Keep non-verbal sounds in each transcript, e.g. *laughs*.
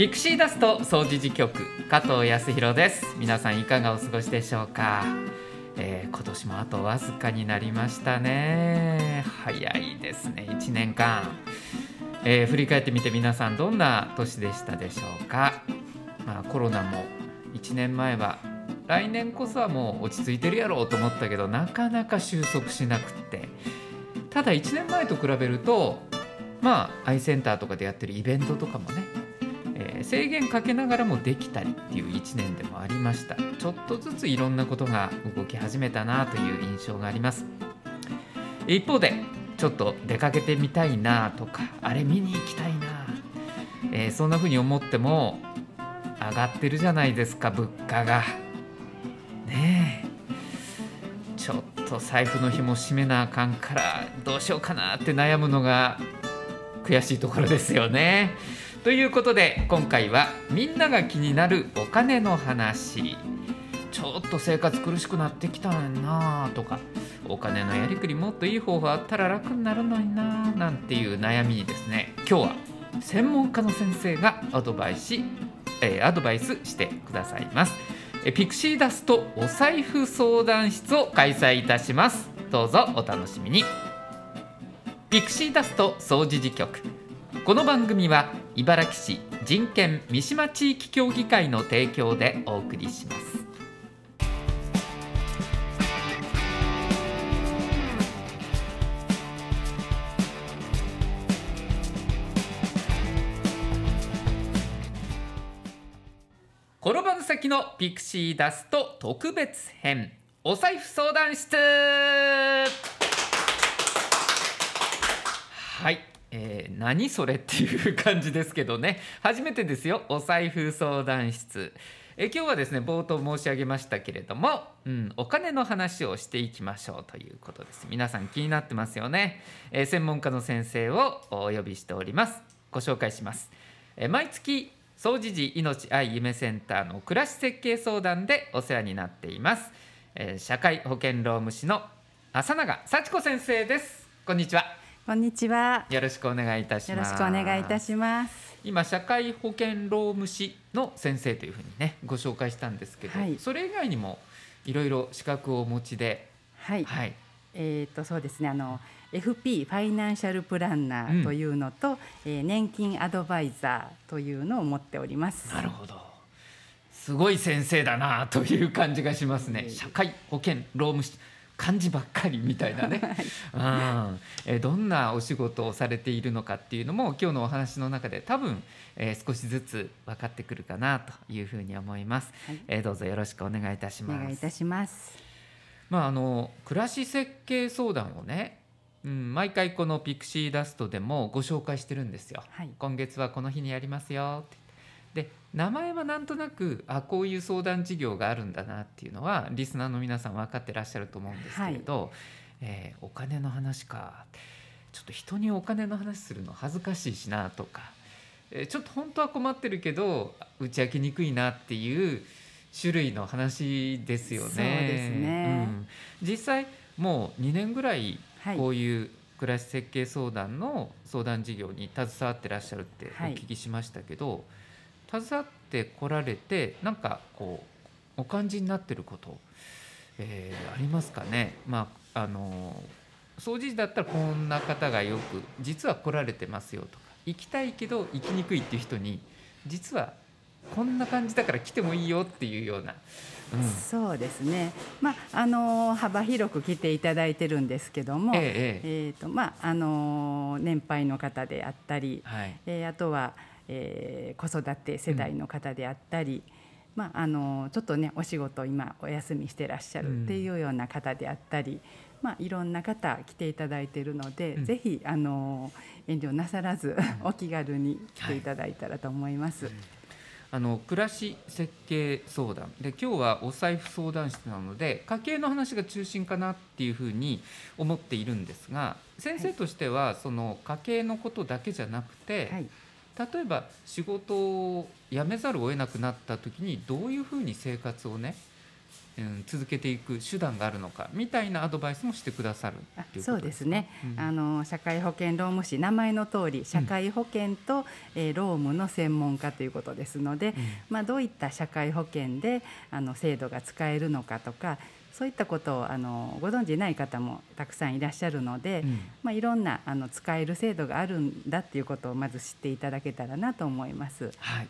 ピクシーダスト掃除時局加藤康弘です。皆さんいかがお過ごしでしょうか、えー、今年もあとわずかになりましたね。早いですね1年間、えー、振り返ってみて皆さんどんな年でしたでしょうか？まあコロナも1年前は来年こそはもう落ち着いてるやろうと思ったけどなかなか収束しなくって。ただ1年前と比べるとまあアイセンターとかでやってるイベントとかもね、制限かけながらもできたりっていう1年でもありました。ちょっとずついろんなことが動き始めたなという印象があります。一方でちょっと出かけてみたいなとかあれ見に行きたいな、えー、そんな風に思っても上がってるじゃないですか物価が。ねえ。ちょっと財布の紐締めなあかんからどうしようかなって悩むのが悔しいところですよね。ということで今回はみんなが気になるお金の話。ちょっと生活苦しくなってきたんなとかお金のやりくりもっといい方法あったら楽になるのにななんていう悩みにですね今日は専門家の先生がアドバイス、えー、アドバイスしてくださいます。ピクシーダストお財布相談室を開催いたします。どうぞお楽しみに。ピクシーダスト総除事局。この番組は茨城市人権三島地域協議会の提供でお送りします。転ばぬ先のピクシーダスト特別編お財布相談室。はい、えー、何それっていう感じですけどね。初めてですよ。お財布相談室。え今日はですね冒頭申し上げましたけれども、うん、お金の話をしていきましょうということです。皆さん気になってますよね、えー、専門家の先生をお呼びしております。ご紹介します、えー、毎月総持寺命愛夢センターの暮らし設計相談でお世話になっています、えー、社会保険労務士の浅永幸子先生です。こんにちは。こんにちは。よろしくお願いいたします。よろしくお願いいたします。今社会保険労務士の先生というふうにねご紹介したんですけど、はい、それ以外にもいろいろ資格をお持ちで。はい、はい、えっ、ー、とそうですね。あの FP ファイナンシャルプランナーというのと、うん、えー、年金アドバイザーというのを持っております。なるほど。すごい先生だなという感じがしますね。社会保険労務士漢字ばっかりみたいなね、*laughs* はい、うん。えどんなお仕事をされているのかっていうのも今日のお話の中で多分、えー、少しずつ分かってくるかなというふうに思います、はい、えー、どうぞよろしくお願いいたします。お願いいたします。まああの暮らし設計相談をねうん、毎回このピクシーダストでもご紹介してるんですよ。はい、今月はこの日にやりますよって。で名前はなんとなくあこういう相談事業があるんだなっていうのはリスナーの皆さん分かってらっしゃると思うんですけれど、はい、えー、お金の話か。ちょっと人にお金の話するの恥ずかしいしなとか、えー、ちょっと本当は困ってるけど打ち明けにくいなっていう種類の話ですよね。そうですね、うん、実際もう2年ぐらいこういう暮らし設計相談の相談事業に携わってらっしゃるってお聞きしましたけど、はい、携わってこられてなんかこうお感じになってること、えー、ありますかね、まあ、あの掃除時だったらこんな方がよく実は来られてますよとか行きたいけど行きにくいっていう人に実はこんな感じだから来てもいいよっていうような。そうですね、まあ、あの幅広く来ていただいてるんですけども、ええ。えーとまあ、あの年配の方であったり、はい、えー、あとは、えー、子育て世代の方であったり、うん、まあ、あのちょっとねお仕事今お休みしてらっしゃるっていうような方であったり、うん、まあ、いろんな方来ていただいているので、うん、ぜひあの遠慮なさらずお気軽に来ていただいたらと思います。はい。あの暮らし設計相談。で今日はお財布相談室なので家計の話が中心かなっていうふうに思っているんですが先生としてはその家計のことだけじゃなくて、はい、例えば仕事を辞めざるを得なくなった時にどういうふうに生活をねうん、続けていく手段があるのかみたいなアドバイスもしてくださるそうですね、うん、あの社会保険労務士名前の通り社会保険と、うん、えー、労務の専門家ということですので、うん、まあ、どういった社会保険であの制度が使えるのかとかそういったことをあのご存じない方もたくさんいらっしゃるので、うん、まあ、いろんなあの使える制度があるんだっていうことをまず知っていただけたらなと思います。はい。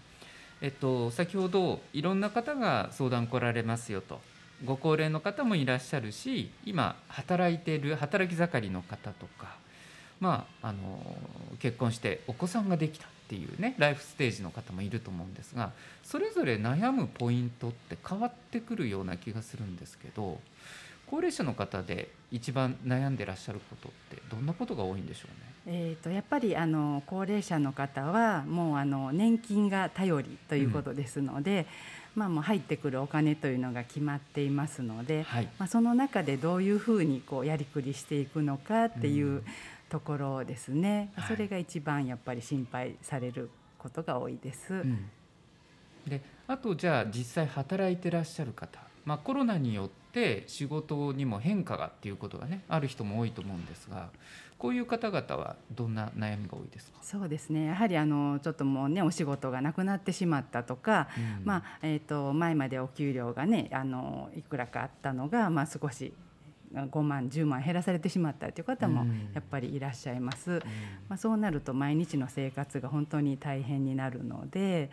えっと、先ほどいろんな方が相談来られますよと。ご高齢の方もいらっしゃるし今働いている働き盛りの方とか、まあ、あの結婚してお子さんができたっていうねライフステージの方もいると思うんですがそれぞれ悩むポイントって変わってくるような気がするんですけど高齢者の方で一番悩んでらっしゃることってどんなことが多いんでしょうね？えーと、やっぱりあの高齢者の方はもうあの年金が頼りということですので、うん、まあ、もう入ってくるお金というのが決まっていますので、はい、まあ、その中でどういうふうにこうやりくりしていくのかっていうところですね、うん、それが一番やっぱり心配されることが多いです。うん、であとじゃあ実際働いてらっしゃる方、まあ、コロナによって仕事にも変化がっていうことがねある人も多いと思うんですがこういう方々はどんな悩みが多いですか？そうですね。やはりあのちょっともうねお仕事がなくなってしまったとか、うん、まあえーと、前までお給料がねあのいくらかあったのが、まあ、少し5万10万減らされてしまったという方もやっぱりいらっしゃいます、うん、まあ、そうなると毎日の生活が本当に大変になるので、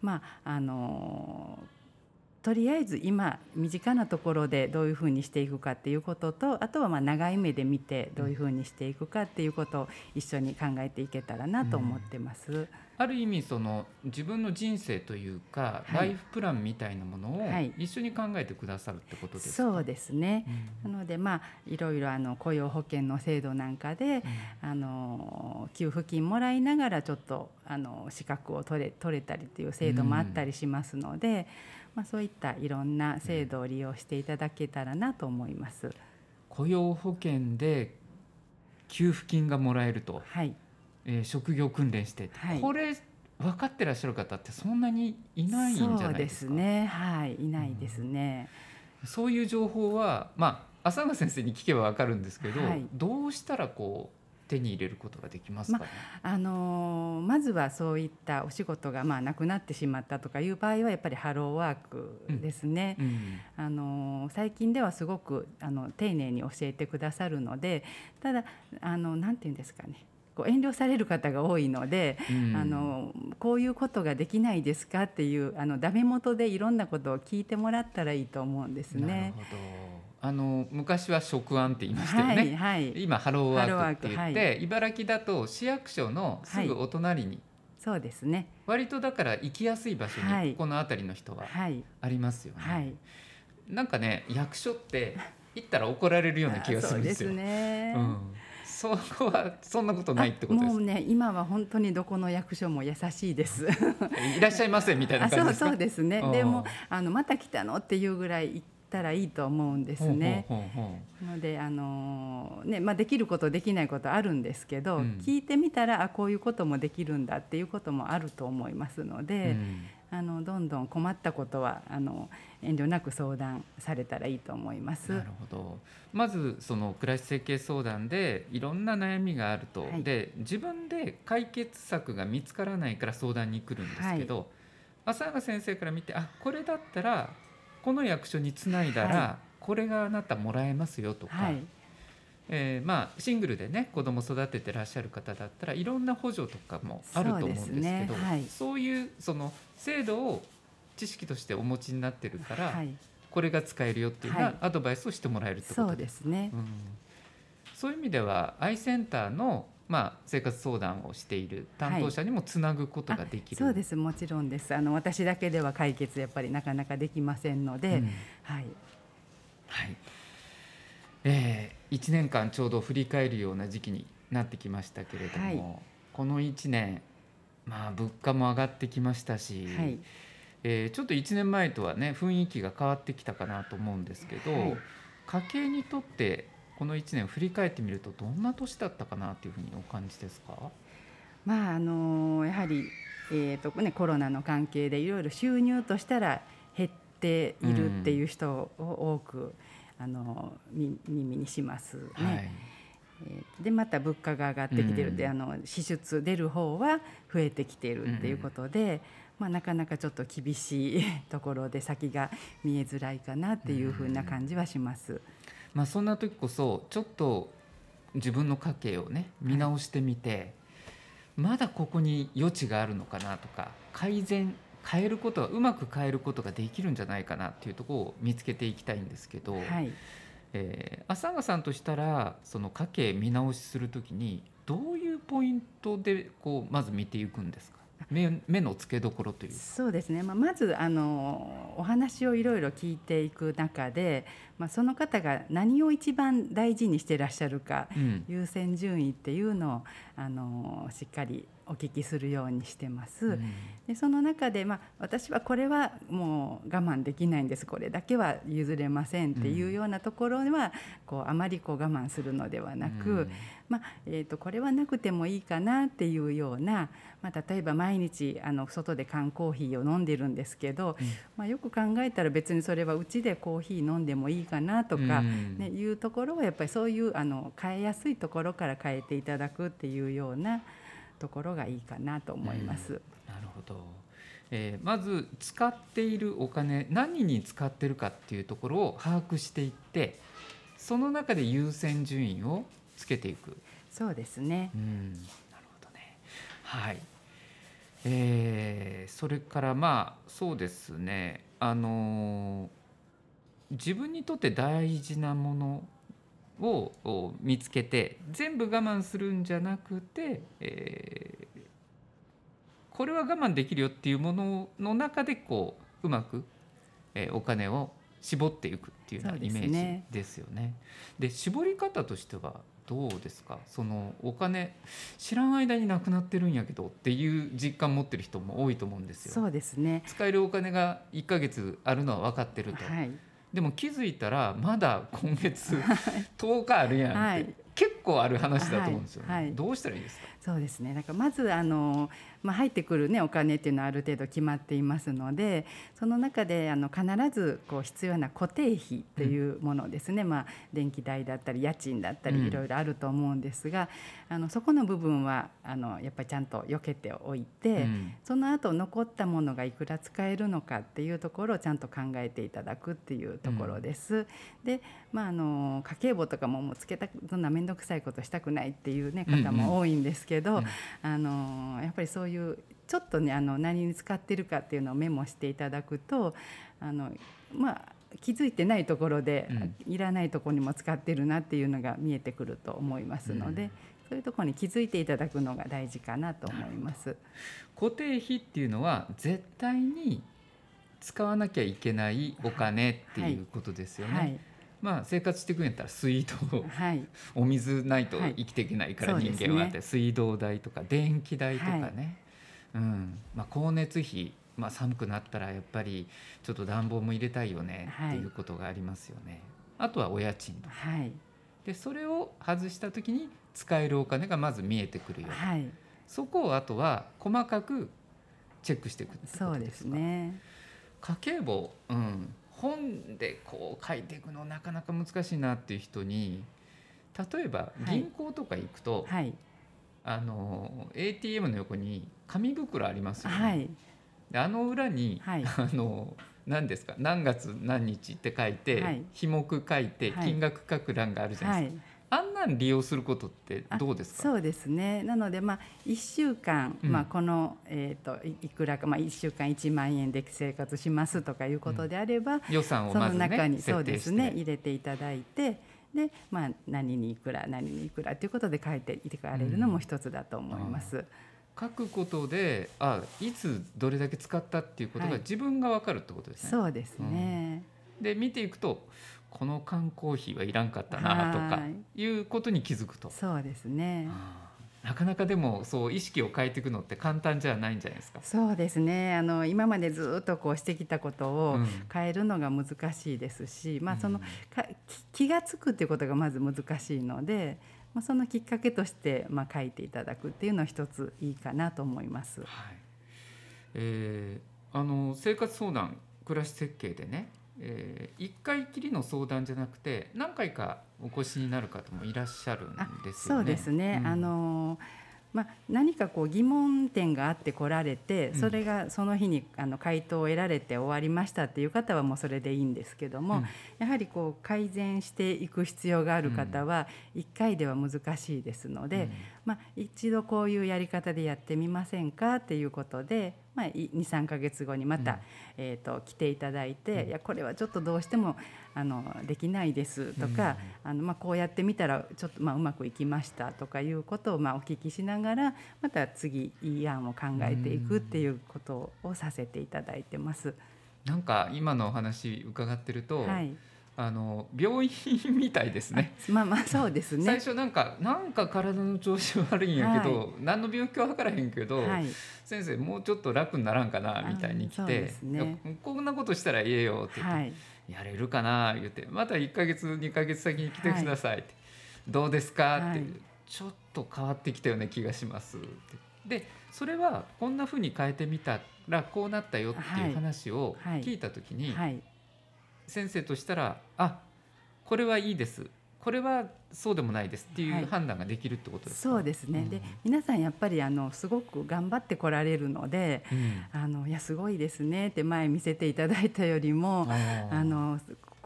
まあ、あのとりあえず今身近なところでどういうふうにしていくかっていうこととあとはまあ長い目で見てどういうふうにしていくかっていうことを一緒に考えていけたらなと思ってます。うん、ある意味その自分の人生というか、はい、ライフプランみたいなものを一緒に考えてくださるってことですか、はい、そうですね、うん、なのでまあいろいろあの雇用保険の制度なんかで、うん、あの給付金もらいながらちょっとあの資格を取れ取れたりっていう制度もあったりしますので。まあ、そういったいろんな制度を利用していただけたらなと思います。雇用保険で給付金がもらえると、はいえー、職業訓練して、はい、これ分かってらっしゃる方ってそんなにいないんじゃないですか？ね、はい、いないですね。うん、そういう情報は、まあ、浅野先生に聞けば分かるんですけど、はい、どうしたらこう手に入れることができますか、ね、まあのー、まずはそういったお仕事がまあなくなってしまったとかいう場合はやっぱりハローワークですね。うん。うん、あのー、最近ではすごくあの丁寧に教えてくださるのでただあのなんて言うんですかねこう遠慮される方が多いので、うん、あのこういうことができないですかっていうあのダメ元でいろんなことを聞いてもらったらいいと思うんですね。あの昔は職案って言いましたよね、はいはい、今ハローワークって言って、はい、茨城だと市役所のすぐお隣に、そうですね。割とだから行きやすい場所にこの辺りの人はありますよね、はい。なんかね役所って行ったら怒られるような気がするんですよ。*laughs* そうですね、うんそこはそんなことないってこともうね今は本当にどこの役所も優しいです。*laughs* いらっしゃいませみたいな感じですか？そうそうですね。でもあのまた来たの？っていうぐらいたらいいと思うんですね。のであのねまあ、できることできないことあるんですけど、うん、聞いてみたらあこういうこともできるんだっていうこともあると思いますので、うん、あのどんどん困ったことはあの遠慮なく相談されたらいいと思います。なるほど。まずその暮らし設計相談でいろんな悩みがあると、はい、で自分で解決策が見つからないから相談に来るんですけど、はい、浅川先生から見てあこれだったらこの役所につないだら、はい、これがあなたもらえますよとか、はい、えー、まあ、シングルでね子供育ててらっしゃる方だったらいろんな補助とかもあると思うんですけどそう、ねはい、そういうその制度を知識としてお持ちになってるから、これが使えるよっていうようなアドバイスをしてもらえるってことですね。うん、そういう意味ではアイセンターのまあ、生活相談をしている担当者にもつなぐことができる、はい、そうです。もちろんです。あの私だけでは解決やっぱりなかなかできませんので、うん、はい、はいえー、1年間ちょうど振り返るような時期になってきましたけれども、はい、この1年、まあ、物価も上がってきましたし、はい、えー、ちょっと1年前とはね雰囲気が変わってきたかなと思うんですけど、はい、家計にとってこの1年振り返ってみるとどんな年だったかなというふうにお感じですか？まああのやはり、えーとね、コロナの関係でいろいろ収入としたら減っっているっていう人を多くあの耳にします。ね。はい。でまた物価が上がってきてるって、うん、あの支出出る方は増えてきているっていうことで、うん、まあ、なかなかちょっと厳しい *laughs* ところで先が見えづらいかなっていうふうな感じはします。うん、まあ、そんな時こそちょっと自分の家計をね見直してみて、はい、まだここに余地があるのかなとか改善変えることはうまく変えることができるんじゃないかなっていうところを見つけていきたいんですけど、はい、えー、浅賀さんとしたらその家計見直しするときにどういうポイントでこうまず見ていくんですか？目目の付けどころというそうですね、まあ、まずあのお話をいろいろ聞いていく中で、まあ、その方が何を一番大事にしてらっしゃるか、うん、優先順位っていうのをあのしっかりお聞きするようにしてます。うん、でその中で、まあ、私はこれはもう我慢できないんです。これだけは譲れませんっていうようなところは、こうあまりこう我慢するのではなく、うん、まあえーと、これはなくてもいいかなっていうような、まあ、例えば毎日あの外で缶コーヒーを飲んでるんですけど、うん、まあ、よく考えたら別にそれはうちでコーヒー飲んでもいいかなとか、ねいうところはやっぱりそういうあの変えやすいところから変えていただくっていうようなところがいいかなと思います。なるほど。えー、まず使っているお金何に使ってるかっていうところを把握していってその中で優先順位をつけていく。そうですね、うん、なるほどね。はい。えー、それからまあそうですね。あのー、自分にとって大事なものを見つけて全部我慢するんじゃなくて、えー、これは我慢できるよっていうものの中でこううまく、えー、お金を絞っていくっていうようなイメージですよね。で、ね、絞り方としてはどうですか？そのお金知らん間になくなってるんやけどっていう実感持ってる人も多いと思うんですよ。そうですね。使えるお金が1ヶ月あるのは分かってると、はい、でも気づいたらまだ今月10日あるやんって、はい。結構ある話だと思うんですよ、ね。はいはい、どうしたらいいですか？そうですね。なんかまずあの、まあ、入ってくる、ね、お金っていうのはある程度決まっていますのでその中であの必ずこう必要な固定費というものですね、うん、まあ、電気代だったり家賃だったりいろいろあると思うんですが、うん、あのそこの部分はあのやっぱりちゃんと避けておいて、うん、その後残ったものがいくら使えるのかっていうところをちゃんと考えていただくっていうところです。で、まあ、あの家計簿とかももうつけたそんな面倒くさいことしたくないっていう、ね、方も多いんですけど、うん。うん、あのやっぱりそういうちょっとねあの何に使ってるかっていうのをメモしていただくとあのまあ気づいてないところで、うん、いらないところにも使ってるなっていうのが見えてくると思いますので、うん、そういうところに気づいていただくのが大事かなと思います。固定費っていうのは絶対に使わなきゃいけないお金っていうことですよね。はい。はいまあ、生活していくんやったら水道、はい、*laughs* お水ないと生きていけないから人間はって、水道代とか電気代とかね、はい、うん。まあ、光熱費、まあ、寒くなったらやっぱりちょっと暖房も入れたいよねっていうことがありますよね。あとはお家賃とか、でそれを外した時に使えるお金がまず見えてくるよ、そこをあとは細かくチェックしていくってことですか。そうですね。家計簿、うん、本でこう書いていくのなかなか難しいなっていう人に例えば銀行とか行くと、はい、あの ATM の横に紙袋ありますよね。はい、であの裏に、はい、*laughs* あの何ですか何月何日って書いて、はい、日目書いて金額書く欄があるじゃないですか。あんなん利用することってどうですか？そうですね。なので、まあ、1週間、うん、まあ、この、えーと、いくらか、まあ、1週間1万円で生活しますとかいうことであれば、うん、予算をまず、ね、その中にそうですね入れていただいてで、まあ、何にいくら何にいくらということで書いていかれるのも一つだと思います。うん書くことであいつどれだけ使ったっていうことが自分が分かるってことですね。はい、そうですね、で見ていくとこの缶コーヒーはいらんかったなとかいうことに気づくと。そうですね。なかなかでもそう意識を変えていくのって簡単じゃないんじゃないですか。そうですね。あの今までずっとこうしてきたことを変えるのが難しいですし、うん、まあそのか気が付くっていうことがまず難しいので、まあそのきっかけとしてまあ書いていただくっていうのは一ついいかなと思います。はい。えー、あの生活相談暮らし設計でね、えー、1回きりの相談じゃなくて何回かお越しになる方もいらっしゃるんですよね。そうですね、うん、あのーまあ、何かこう疑問点があって来られてそれがその日にあの回答を得られて終わりましたっていう方はもうそれでいいんですけども、うん、やはりこう改善していく必要がある方は1回では難しいですので、うん、まあ、一度こういうやり方でやってみませんかっていうことでまあ、23か月後にまた、うん、えーと、来ていただいて、うん、いやこれはちょっとどうしてもあのできないですとか、うん、あのまあ、こうやってみたらちょっとまあうまくいきましたとかいうことをまあお聞きしながらまた次いい案を考えていくっていうことをさせていただいてます。なんか今のお話伺ってると、はいあの病院みたいですね。まあまあそうですね。最初なんかなんか体の調子悪いんやけど、はい、何の病気か分からへんけど、はい、先生もうちょっと楽にならんかなみたいに来て、ね、こんなことしたらええよって言って、はい、やれるかな言ってまた1か月2か月先に来てくださいって、どうですか？って、ちょっと変わってきたような気がしますって。でそれはこんなふうに変えてみたらこうなったよっていう話を聞いた時に、先生としたらあこれはいいです。これはそうでもないですっていう判断ができるってことですか、はい、そうですね、うん、で皆さんやっぱりあのすごく頑張ってこられるので、うん、あのいやすごいですねって前見せていただいたよりもあの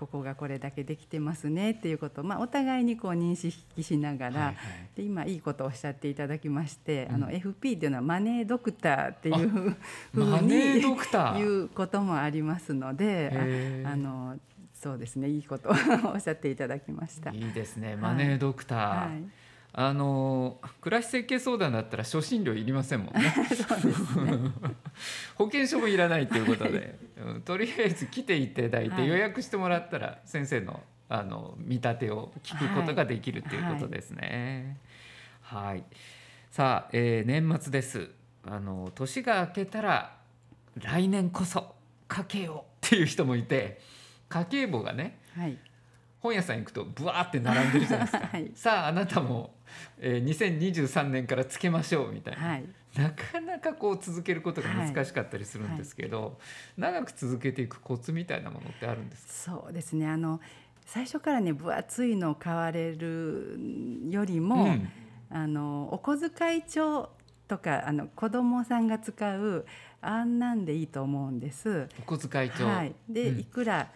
ここがこれだけできてますねっていうことを、まあ、お互いにこう認識しながら、はいはい、で今いいことをおっしゃっていただきまして、うん、あの FP っていうのはマネードクターっていうふうにいうこともありますのであのそうですねいいことを *laughs* おっしゃっていただきました。いいですねマネードクター、はい、あの暮らし設計相談だったら初診料いりませんもんね。*laughs* 保険証もいらないということで、は *laughs* い、とりあえず来ていただいて予約してもらったら先生のあの見立てを聞くことができるということですね。はい、はい、さあ、えー、年末です。あの年が明けたら来年こそ家計をっていう人もいて。家計簿がね、はい、本屋さん行くとブワーって並んでるじゃないですか、*laughs* はい、さああなたも、えー、2023年からつけましょうみたいな、はい、なかなかこう続けることが難しかったりするんですけど、はい、長く続けていくコツみたいなものってあるんですか？そうですね。あの最初からね分厚いのを買われるよりも、うん、あのお小遣い帳とかあの子供さんが使うあんなんでいいと思うんです。お小遣い帳、はい、で、うん、いくら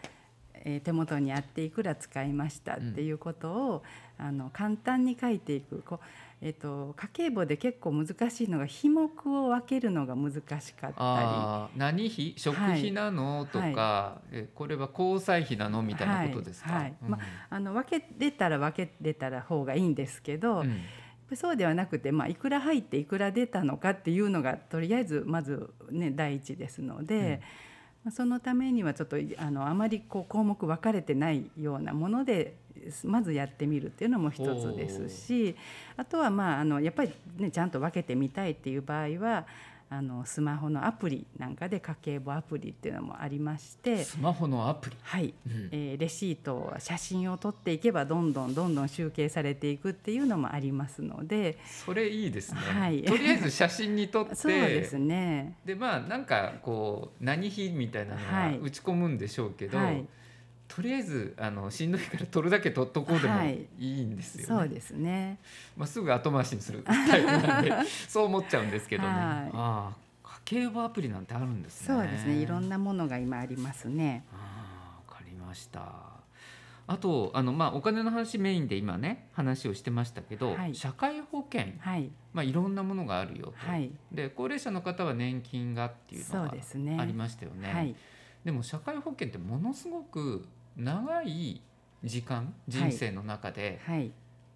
えー、手元にあっていくら使いましたっていうことを、うん、あの簡単に書いていく。こう、えーと、家計簿で結構難しいのが費目を分けるのが難しかったり。何費食費なの、はい、とか、はい、えこれは交際費なのみたいなことですか、はい。はい。うん、まあ、あの分けれたら分けれたら方がいいんですけど、うん。そうではなくて、まあ、いくら入っていくら出たのかっていうのがとりあえずまず、ね、第一ですので、そのためにはちょっとあのあまりこう項目分かれてないようなものでまずやってみるっていうのも一つですしあとはまああのやっぱりねちゃんと分けてみたいっていう場合はあのスマホのアプリなんかで家計簿アプリっていうのもありましてスマホのアプリ？はい、うん、えー、レシート写真を撮っていけばどんどんどんどん集計されていくっていうのもありますのでそれいいですね、はい、とりあえず写真に撮ってそうですね。でまあなんかこう何日みたいなのは打ち込むんでしょうけど、はいとりあえずあのしんどいから取るだけ取っとこうでもいいんですよね。はい、そうですね。まあすぐ後回しにする *laughs* タイプなんで *laughs* そう思っちゃうんですけどね。はい、ああ競馬アプリなんてあるんですね。そうですね。いろんなものが今ありますね。ああ、わかりました。あとあのまあお金の話メインで今ね話をしてましたけど、はい、社会保険、はい、まあいろんなものがあるよと。はい、で高齢者の方は年金がっていうのがありましたよね。でねはい、でも社会保険ってものすごく長い時間人生の中で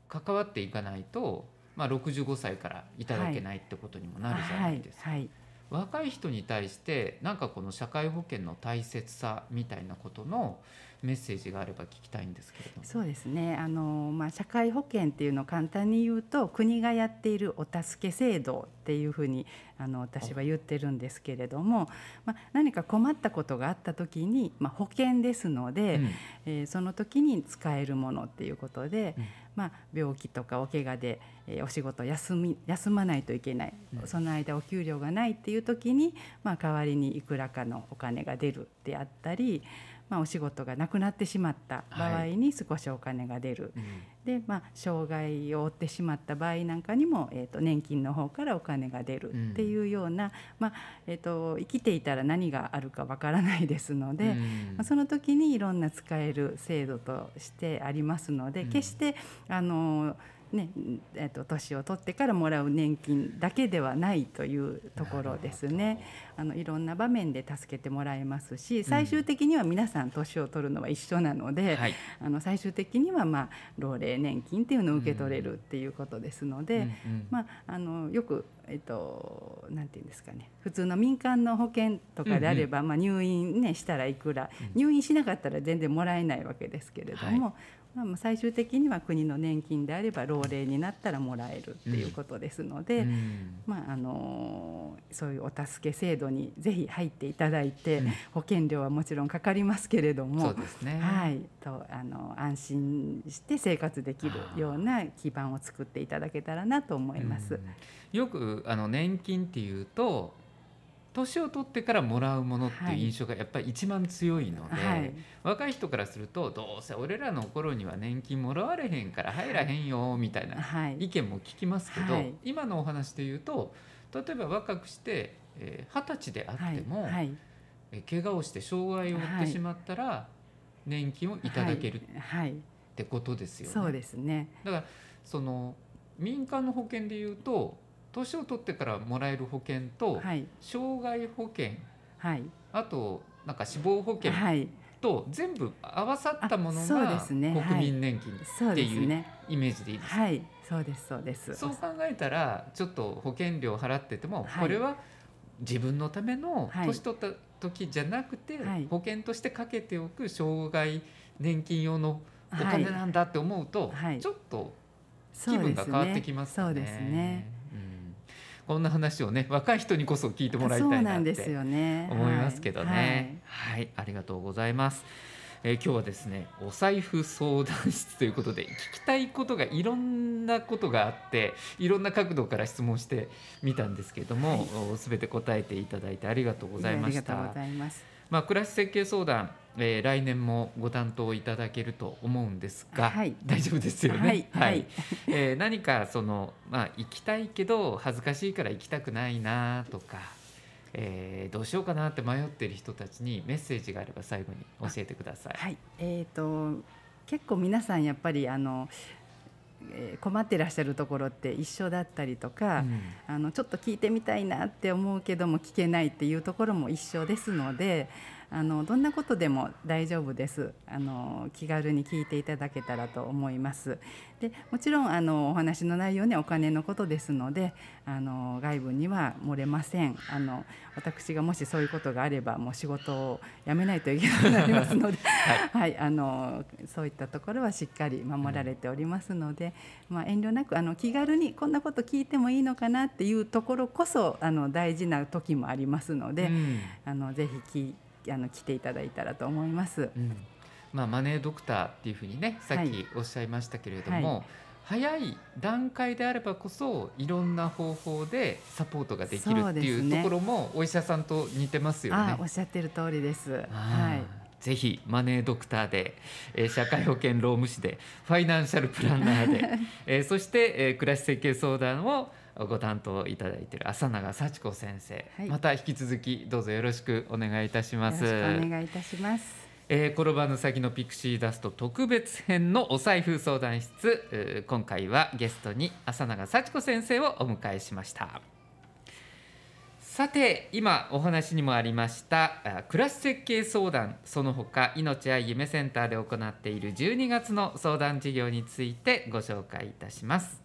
関わっていかないと、まあ65歳からいただけないってことにもなるじゃないですか。はい若い人に対してなんかこの社会保険の大切さみたいなことのメッセージがあれば聞きたいんですけれども。そうですね。あの、まあ、社会保険っていうのを簡単に言うと国がやっているお助け制度っていうふうにあの私は言ってるんですけれども、まあ、何か困ったことがあった時に、まあ、保険ですので、うん、えー、その時に使えるものっていうことで、うん、まあ、病気とかお怪我で、えー、お仕事休み休まないといけない、うん、その間お給料がないっていう時に、まあ、代わりにいくらかのお金が出るであったりまあ、お仕事がなくなってしまった場合に少しお金が出る、はいで、まあ、障害を負ってしまった場合なんかにも、えーと、年金の方からお金が出るっていうような、うん、まあえーと、生きていたら何があるかわからないですので、うん、まあ、その時にいろんな使える制度としてありますので、決してあのねえーと、年を取ってからもらう年金だけではないというところですねあのいろんな場面で助けてもらえますし最終的には皆さん年を取るのは一緒なので、うん、あの最終的には、まあ、老齢年金っていうのを受け取れるっていうことですので、うん、まあ、あのよく、えっと、なんていうんですかね普通の民間の保険とかであれば、うんうん、まあ、入院、ね、したらいくら、入院しなかったら全然もらえないわけですけれども。はい。まあ、最終的には国の年金であれば老齢になったらもらえるっていうことですので、うん、まあ、あのそういうお助け制度にぜひ入っていただいて、うん、保険料はもちろんかかりますけれども、ね、はい、とあの安心して生活できるような基盤を作っていただけたらなと思います。うん、よくあの年金っていうと年を取ってからもらうものっていう印象がやっぱり一番強いので、はい、若い人からするとどうせ俺らの頃には年金もらわれへんから入らへんよみたいな意見も聞きますけど、はい、今のお話で言うと例えば若くしてえー、歳であっても、はい、え怪我をして障害を負ってしまったら年金をいただけるってことですよね。そうですね。だからその民間の保険でいうと年を取ってからもらえる保険と、はい、障害保険、はい、あとなんか死亡保険と全部合わさったものが国民年金っていうイメージでいいですか、はい、そうですそうです。そう考えたらちょっと保険料払ってても、これは自分のための年取った時じゃなくて、保険としてかけておく障害年金用のお金なんだって思うと、ちょっと気分が変わってきますね。そうですね。こんな話をね若い人にこそ聞いてもらいたいなって思いますけどね。はい、はい、ありがとうございます。えー、今日はですねお財布相談室ということで聞きたいことがいろんなことがあっていろんな角度から質問してみたんですけれども、す、べ、て答えていただいてありがとうございました。ありがとうございます。まあ、暮らし設計相談、えー、来年もご担当いただけると思うんですが、はい、大丈夫ですよね？はい、はい、えー、何かその、まあ、行きたいけど恥ずかしいから行きたくないなとか、えー、どうしようかなって迷っている人たちにメッセージがあれば最後に教えてください。はい、えっ、ー、と結構皆さんやっぱりあの困ってらっしゃるところって一緒だったりとか、うん、あのちょっと聞いてみたいなって思うけども聞けないっていうところも一緒ですのであのどんなことでも大丈夫です。あの気軽に聞いていただけたらと思います。でもちろんあのお話の内容ねお金のことですのであの外部には漏れません。あの私がもしそういうことがあればもう仕事を辞めないといけなくなりますので、*laughs* はい、はい、あのそういったところはしっかり守られておりますので、まあ、遠慮なくあの気軽にこんなこと聞いてもいいのかなっていうところこそあの大事な時もありますので、うん、あのぜひ聞いてあの来ていただいたらと思います。うん、まあ、マネードクターっていうふうにねさっきおっしゃいましたけれども、はい早い段階であればこそいろんな方法でサポートができるっていうところもお医者さんと似てますよね。おっしゃってる通りです。はい。ぜひマネードクターで、えー、社会保険労務士でファイナンシャルプランナーで、*laughs* えー、そして、えー、暮らし設計相談をご担当いただいている浅永幸子先生、はい、また引き続きどうぞよろしくお願いいたします。お願いいたします。えー、転ばぬ先のピクシーダスト特別編のお財布相談室。今回はゲストに浅永幸子先生をお迎えしました。さて今お話にもありました暮らし設計相談その他命や夢センターで行っている12月の相談事業についてご紹介いたします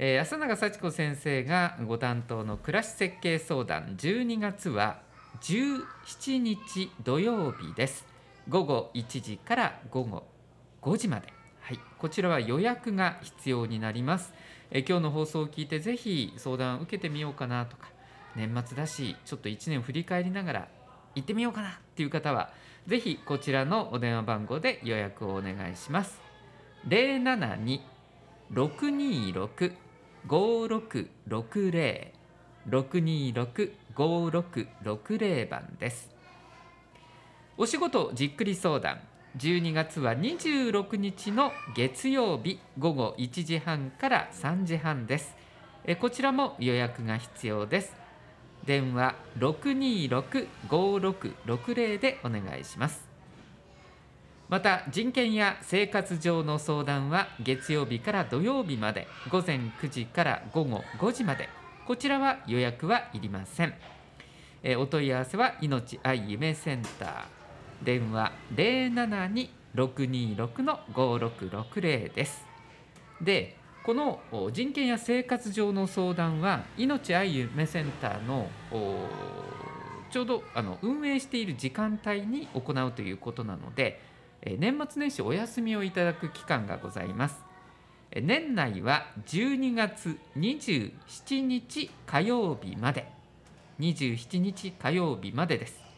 えー、安永幸子先生がご担当の暮らし設計相談12月は17日土曜日です午後1時から午後5時まで、はい、こちらは予約が必要になります。え今日の放送を聞いてぜひ相談を受けてみようかなとか年末だしちょっと1年振り返りながら行ってみようかなっていう方はぜひこちらのお電話番号で予約をお願いします。0 7 2 6 2 6 626-5660番です。お仕事じっくり相談12月は26日の月曜日午後1時半から3時半です。えこちらも予約が必要です。電話626-5660でお願いします。また人権や生活上の相談は月曜日から土曜日まで午前9時から午後5時までこちらは予約はいりません。お問い合わせは命愛夢センター電話072-626-5660です。でこの人権や生活上の相談は命愛夢センターのちょうどあの運営している時間帯に行うということなので年末年始お休みをいただく期間がございます。年内は12月27日火曜日まで27日火曜日までです。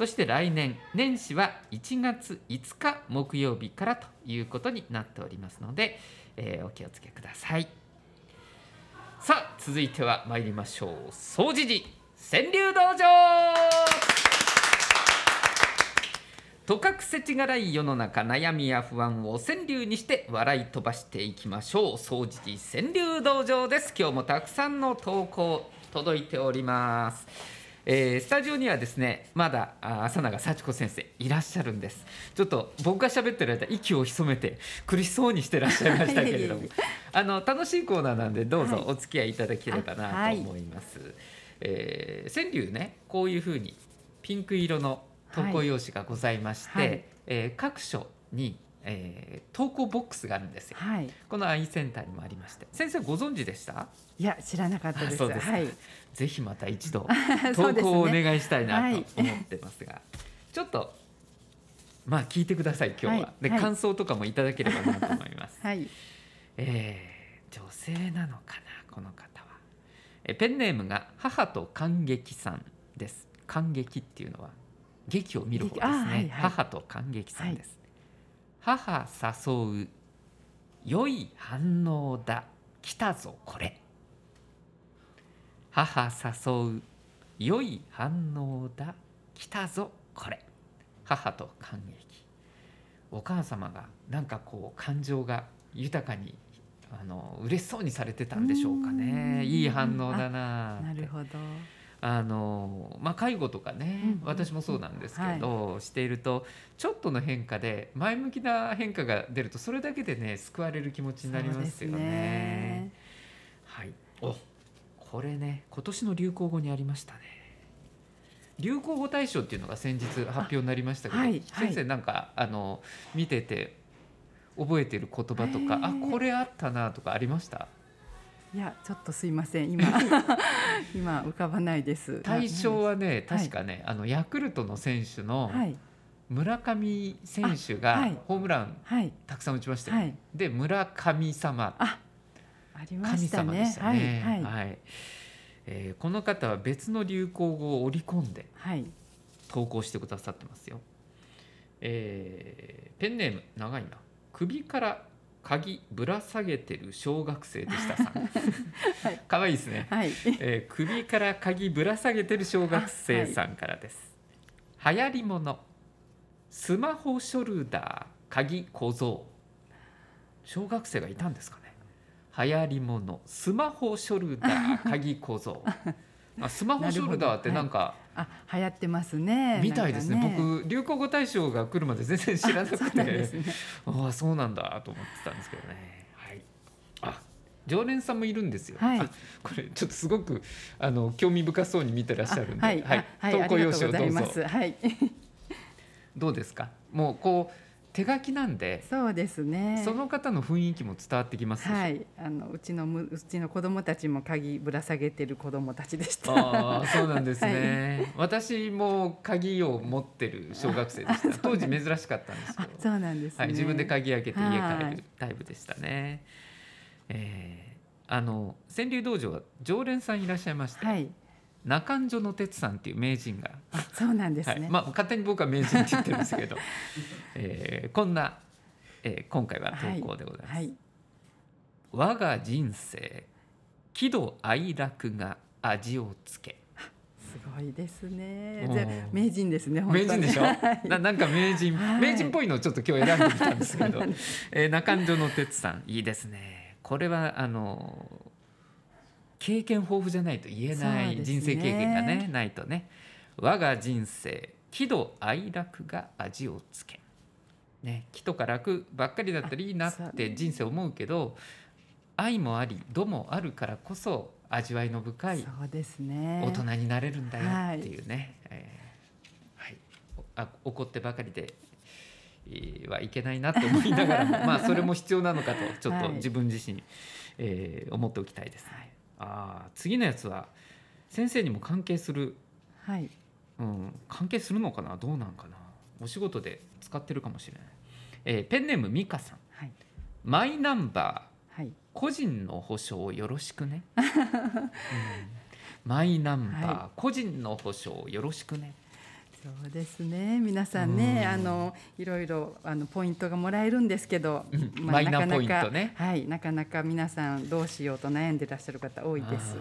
そして来年年始は1月5日木曜日からということになっておりますので、えー、お気をつけくださいさあ続いては参りましょう総持寺川柳道場とかくせちがらい世の中悩みや不安を川柳にして笑い飛ばしていきましょう。総持寺川柳道場です。今日もたくさんの投稿届いております。えー、スタジオにはですねまだ朝永幸子先生いらっしゃるんです。ちょっと僕が喋ってる間息を潜めて苦しそうにしてらっしゃいましたけれども。*laughs* あの楽しいコーナーなんでどうぞお付き合いいただければなと思います、はい、えー、川柳ねこういうふうにピンク色の投稿用紙がございまして、はい。はい、えー、各所にえー、投稿ボックスがあるんですよ、はい、このアイセンターにもありまして。先生ご存知でした？いや知らなかったです。はい、ぜひまた一度 *laughs* 投稿をお願いしたいなと思ってますが、ねはい、ちょっとまあ聞いてください今日は、で、感想とかもいただければなと思います、*laughs* はい、えー、女性なのかなこの方は。えペンネームが母と感激さんです。感激っていうのは劇を見る方ですね、はいはい、母と感激さんです、母誘う良い反応だ。来たぞこれ。母誘う良い反応だ。来たぞこれ。母と感激お母様がなんかこう感情が豊かにあの嬉しそうにされてたんでしょうかね。いい反応だななるほどあのまあ、介護とかね、うんうん、私もそうなんですけど、はい、しているとちょっとの変化で前向きな変化が出るとそれだけでね救われる気持ちになりますよね。ね。はい、おこれね今年の流行語にありましたね。流行語大賞っていうのが先日発表になりましたけど、はい、先生なんかあの見てて覚えてる言葉とかあこれあったなとかありました？いやちょっとすいません。今 *laughs* 今浮かばないです。対象はね確かね、はい、あのヤクルトの選手の村上選手がホームランたくさん打ちましたよ、はい、で村神様。あありましたね。ね。はい、はい、えー、この方は別の流行語を織り込んで投稿してくださってますよ、えー、ペンネーム長いな。首から鍵ぶら下げてる小学生でしたさん。*laughs* はい、可愛いですね。はい、えー、首から鍵ぶら下げてる小学生さんからです。はい、流行りもの。スマホショルダー鍵小僧。小学生がいたんですかね。流行りもの。スマホショルダー *laughs* 鍵小僧。あスマホショルダーってなんか、はい、あ流行ってますね。みたいですね、ね、僕流行語大賞が来るまで全然知らなくて。あ、ね、あそうなんだと思ってたんですけどね。はい。あ常連さんもいるんですよ、はい、これちょっとすごくあの興味深そうに見てらっしゃるんで、はい、はい、投稿用紙をどうぞ。はい、どうですか？もうこう手書きなんでそうですね。その方の雰囲気も伝わってきますはい。あのうちのうちの子供たちも鍵ぶら下げてる子供たちでした。ああそうなんですね、はい、私も鍵を持ってる小学生でした。当時珍しかったんですよそうなんです、ね、はい、自分で鍵開けて家帰るタイプでしたね、はい、えー、あの川柳道場は常連さんいらっしゃいまして、はい中んの哲さんっていう名人が。そうなんですね、はい、まあ勝手に僕は名人って言ってるんですけど、*laughs* えー、こんな、えー、今回は投稿でございます。はいはい、我が人生喜怒哀楽が味をつけ。すごいですね。じゃ名人ですね。名人でしょ？ななんか名人、はい、名人っぽいのをちょっと今日選んでみたんですけど、*laughs* えー、中んの哲さんいいですね。これはあの経験豊富じゃないと言えない、人生経験がねないとね。我が人生喜怒哀楽が味をつけ。ね喜とか楽ばっかりだったらいいなって人生思うけど愛もあり怒もあるからこそ味わいの深い大人になれるんだよっていうね、はい、えー、はい、あ怒ってばかりではいけないなと思いながらも *laughs* まあそれも必要なのかとちょっと自分自身、はい、えー、思っておきたいです。ね。はいあ次のやつは先生にも関係する、はい。うん、関係するのかな？どうなんかな？お仕事で使ってるかもしれない、えー、ペンネーム美香さん、はい、マイナンバー、はい、個人の保証よろしくね、*laughs* うん、マイナンバー、はい、個人の保証よろしくね？そうですね皆さんね、あのいろいろあのポイントがもらえるんですけど、うん、まあ、なかなか、ね、はいなかなか皆さんどうしようと悩んでらっしゃる方多いです。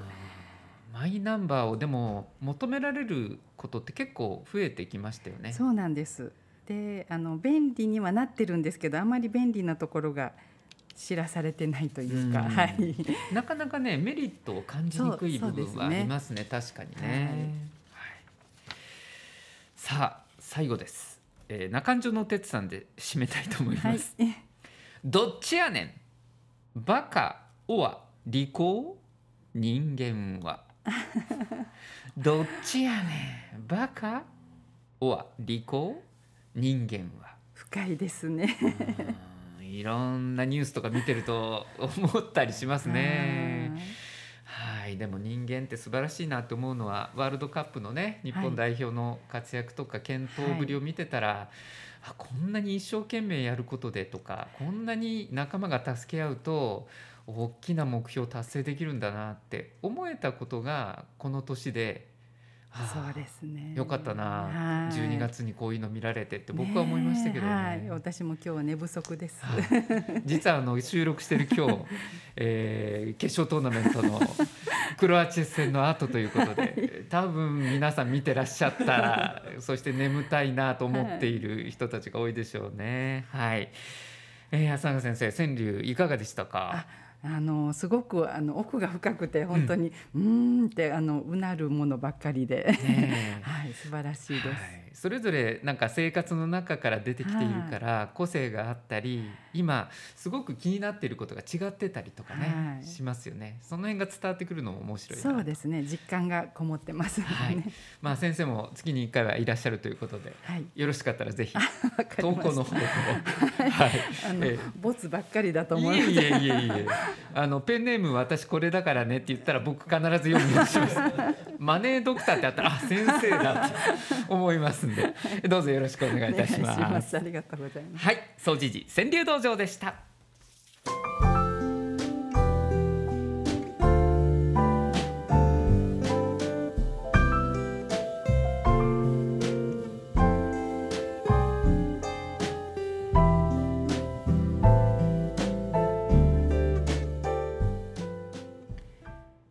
マイナンバーをでも求められることって結構増えてきましたよね。そうなんです。で、あの便利にはなってるんですけど、あまり便利なところが知らされてないというか、うはい。なかなかねメリットを感じにくい部分はありますね。すね確かにね。はいさあ最後です、えー、中条の哲さんで締めたいと思います、はい、*laughs* どっちやねん？バカおは利口人間は。*laughs* どっちやねん？バカおは利口人間は。深いですね。いろんなニュースとか見てると思ったりしますね。はいでも人間って素晴らしいなと思うのはワールドカップのね日本代表の活躍とか健闘ぶりを見てたら、はい、あこんなに一生懸命やることでとかこんなに仲間が助け合うと大きな目標を達成できるんだなって思えたことがこの年でそうですね。よかったな。十、二、月にこういうの見られてって僕は思いましたけどね。はい、私も今日は寝不足です。実はあの収録してる今日、*laughs* えー、決勝トーナメントのクロアチア戦の後ということで、多分皆さん見てらっしゃったら、そして眠たいなと思っている人たちが多いでしょうね。はい。えー、浅賀先生、川柳いかがでしたか？あのすごくあの奥が深くて本当に、うん、んってあのうなるものばっかりで、ね、*laughs* はい素晴らしいです、はい、それぞれなんか生活の中から出てきているから、はい、個性があったり今すごく気になっていることが違ってたりとかね、はい、しますよね。その辺が伝わってくるのも面白いそうですね。実感がこもってます、ね、はい、まあ先生も月に1回はいらっしゃるということで、はい、よろしかったらぜひ投稿の方を。はい、あの、えー、ボツばっかりだと思います。いえいえいえいえ。あのペンネーム私これだからねって言ったら僕必ず読みます。マネードクターってあったらあ先生だって思いますんで。どうぞよろしくお願いいたします。ありがとうございます。はい。総知事川柳道場でした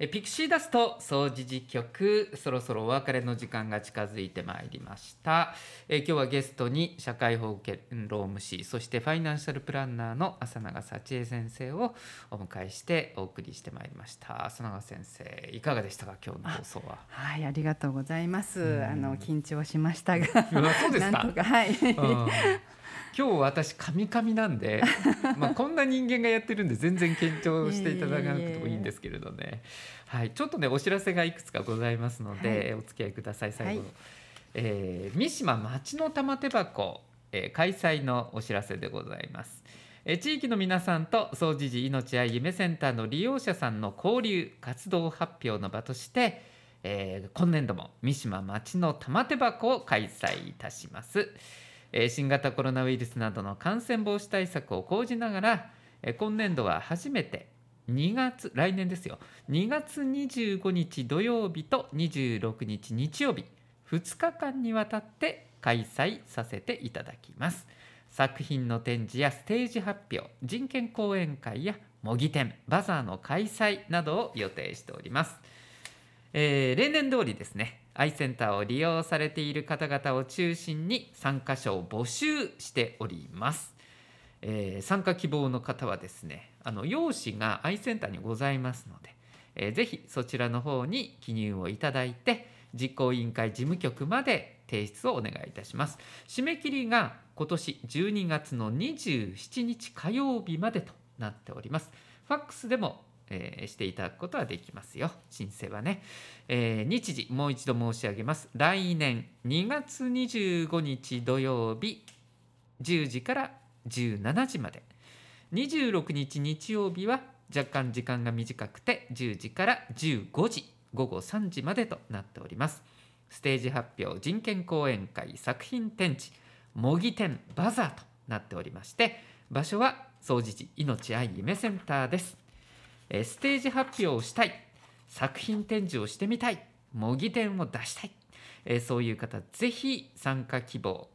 ピクシーダスト総持事局そろそろお別れの時間が近づいてまいりました。え今日はゲストに社会保険労務士そしてファイナンシャルプランナーの浅永幸恵先生をお迎えしてお送りしてまいりました。浅永先生いかがでしたか今日の放送は？はいありがとうございます。あの緊張しましたが。*laughs* そうですか。*laughs* はい、今日私カミカミなんで、*laughs* まあこんな人間がやってるんで全然緊張していただかなくてもいいんですけれどね。はい、ちょっとねお知らせがいくつかございますので、はい、お付き合いください。最後、はい、えー、三島町の玉手箱えー、開催のお知らせでございます。え地域の皆さんと総持寺命愛夢センターの利用者さんの交流活動発表の場として、えー、今年度も三島町の玉手箱を開催いたします、えー、新型コロナウイルスなどの感染防止対策を講じながら、今年度は初めて2月来年ですよ。2月25日土曜日と26日日曜日2日間にわたって開催させていただきます。作品の展示やステージ発表人権講演会や模擬店バザーの開催などを予定しております、えー、例年通りですねアイセンターを利用されている方々を中心に参加者を募集しております、えー、参加希望の方はですねあの用紙がアイセンターにございますので、えー、ぜひそちらの方に記入をいただいて実行委員会事務局まで提出をお願いいたします。締め切りが今年12月の27日火曜日までとなっております。ファックスでも、えー、していただくことはできますよ。申請はね、えー、日時もう一度申し上げます。来年2月25日土曜日10時から17時まで。26日日曜日は若干時間が短くて10時から15時午後3時までとなっております。ステージ発表人権講演会作品展示模擬展バザーとなっておりまして場所は総持寺命愛夢センターです。ステージ発表をしたい。作品展示をしてみたい。模擬店を出したい。そういう方ぜひ参加希望。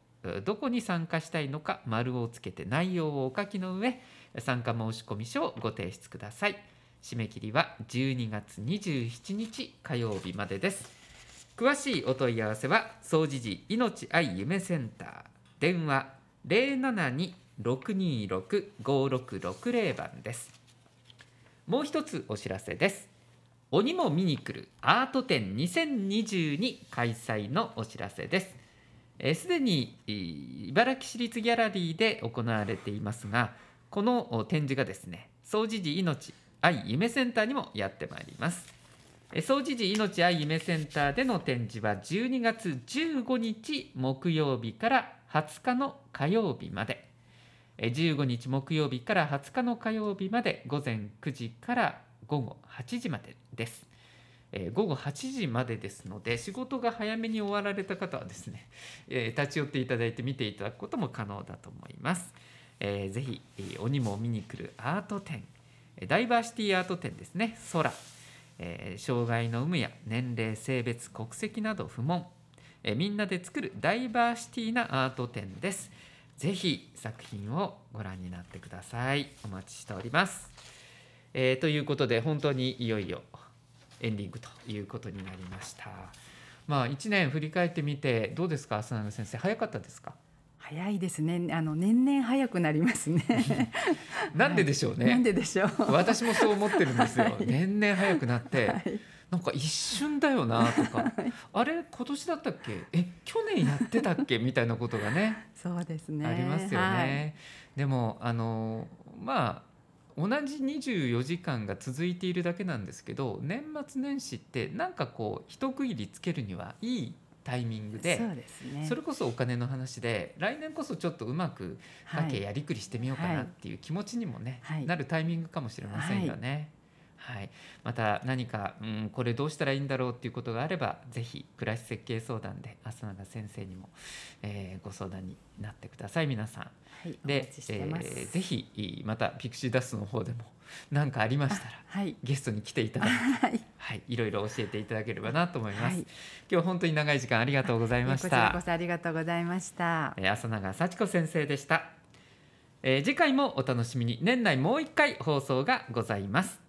どこに参加したいのか丸をつけて内容をお書きの上参加申込書をご提出ください。締め切りは12月27日火曜日までです。詳しいお問い合わせは総持寺命愛夢センター。電話072-626-5660番です。もう一つお知らせです。鬼も見に来るアート展2022開催のお知らせです。すでに茨城市立ギャラリーで行われていますがこの展示がですね総持寺命愛夢センターにもやってまいります。総持寺命愛夢センターでの展示は12月15日木曜日から20日の火曜日まで。15日木曜日から20日の火曜日まで午前9時から午後8時までです。午後8時までですので仕事が早めに終わられた方はですね、*laughs* 立ち寄っていただいて見ていただくことも可能だと思います。えー、ぜひ鬼も見に来るアート展ダイバーシティアート展ですね空、障害の有無や年齢性別国籍など不問、みんなで作るダイバーシティなアート展ですぜひ作品をご覧になってくださいお待ちしております、えー、ということで本当にいよいよエンディングということになりましたまあ1年振り返ってみてどうですか浅永先生早かったですか？早いですね。あの年々早くなりますね。*laughs* なんででしょうね。*laughs* なんででしょう。私もそう思ってるんですよ。*laughs* はい、年々早くなって、はい、なんか一瞬だよなとか、はい、あれ今年だったっけ？え去年やってたっけ？みたいなことがね。*laughs* そうですね。ありますよね。でもあのまあ同じ24時間が続いているだけなんですけど年末年始ってなんかこう一区切りつけるにはいいタイミングでそうです、ね、それこそお金の話で来年こそちょっとうまくだけやりくりしてみようかなっていう気持ちにもね、はい、なるタイミングかもしれませんよね。はい、また何か、うん、これどうしたらいいんだろうっていうことがあればぜひ暮らし設計相談で浅永先生にも、えー、ご相談になってください皆さん。はい、で、えー、ぜひまたピクシーダスの方でも *laughs* 何かありましたら、はい、ゲストに来ていただいて、はい、はい、いろいろ教えていただければなと思います。はい、今日は本当に長い時間ありがとうございました。こちらこそありがとうございました。えー、浅永幸子先生でした。えー、次回もお楽しみに年内もう一回放送がございます。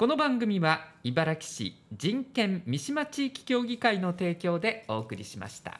この番組は茨城市人権三島地域協議会の提供でお送りしました。